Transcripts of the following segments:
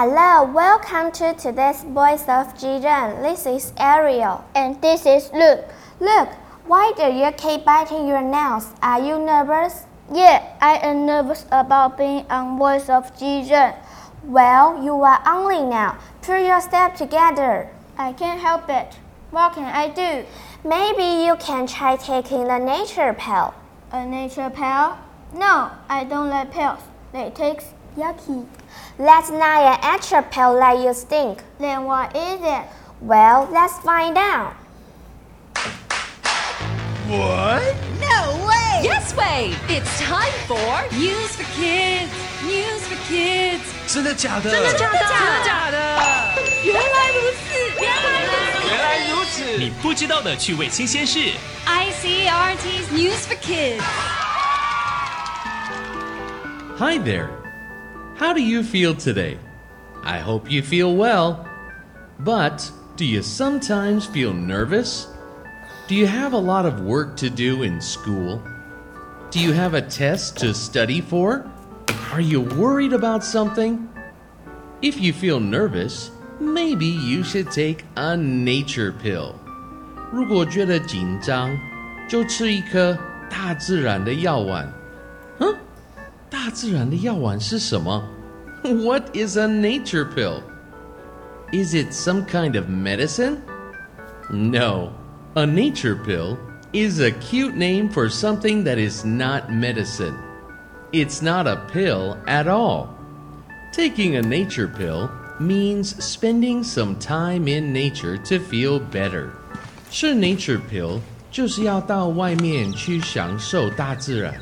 Hello, welcome to today's Voice of Jiren. This is Ariel. And this is Luke. Luke, why do you keep biting your nails? Are you nervous? Yeah, I am nervous about being on Voice of Jiren. Well, you are only now. Put your step together. I can't help it. What can I do? Maybe you can try taking the nature pill. A nature pill? No, I don't like pills. They taste yucky. That's not an actual pill that you stink. Then what is it? Well, let's find out. What? No way! Yes way! It's time for News for Kids. News for Kids. 真的假的？真的假的？真的假的？原来如此，原来如此。原来如此！你不知道的趣味新鲜事。 ICRT's News for Kids. Hi there. How do you feel today? I hope you feel well. But do you sometimes feel nervous? Do you have a lot of work to do in school? Do you have a test to study for? Are you worried about something? If you feel nervous, maybe you should take a nature pill. 如果觉得紧张，就吃一颗大自然的药丸。哼， 大自然的药丸是什么？What is a nature pill? Is it some kind of medicine? No. A nature pill is a cute name for something that is not medicine. It's not a pill at all. Taking a nature pill means spending some time in nature to feel better. 吃 nature pill 就是要到外面去享受大自然。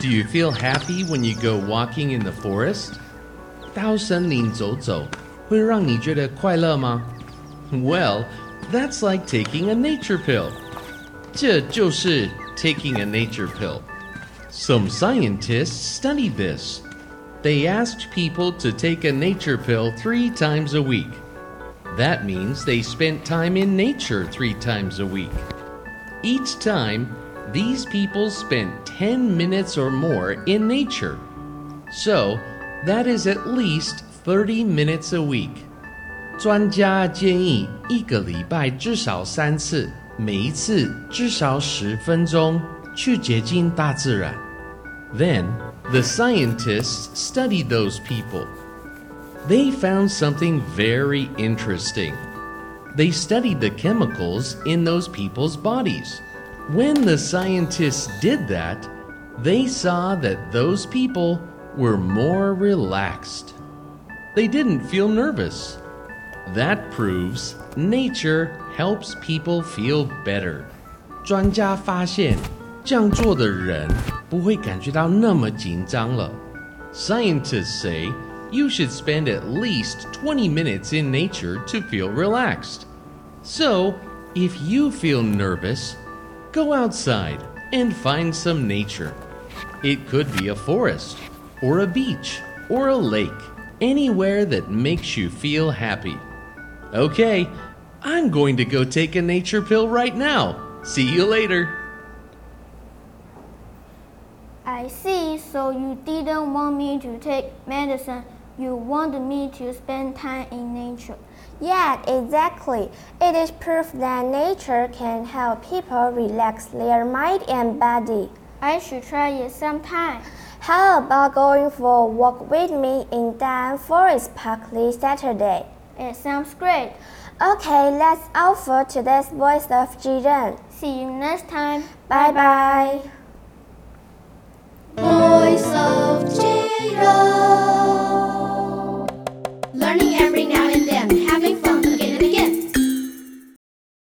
Do you feel happy when you go walking in the forest? 到森林走走会让你觉得快乐吗？Well, that's like taking a nature pill. 这就是 taking a nature pill. Some scientists studied this. They asked people to take a nature pill three times a week. That means they spent time in nature three times a week. Each time, these people spent 10 minutes or more in nature. So, that is at least 30 minutes a week. 专家建议一个礼拜至少三次，每一次至少十分钟去接近大自然。Then, the scientists studied those people. They found something very interesting. They studied the chemicals in those people's bodies. When the scientists did that, they saw that those people were more relaxed. They didn't feel nervous. That proves nature helps people feel better. 专家发现，这样做的人不会感觉到那么紧张了。Scientists say you should spend at least 20 minutes in nature to feel relaxed. So, if you feel nervous, go outside and find some nature. It could be a forest, or a beach, or a lake, anywhere that makes you feel happy. Okay, I'm going to go take a nature pill right now. See you later. I see, so you didn't want me to take medicine. You want me to spend time in nature. Yeah, exactly. It is proof that nature can help people relax their mind and body. I should try it sometime. How about going for a walk with me in Daan Forest Park this Saturday? It sounds great. Okay, that's all for today's Voice of Jiren. See you next time. Bye bye.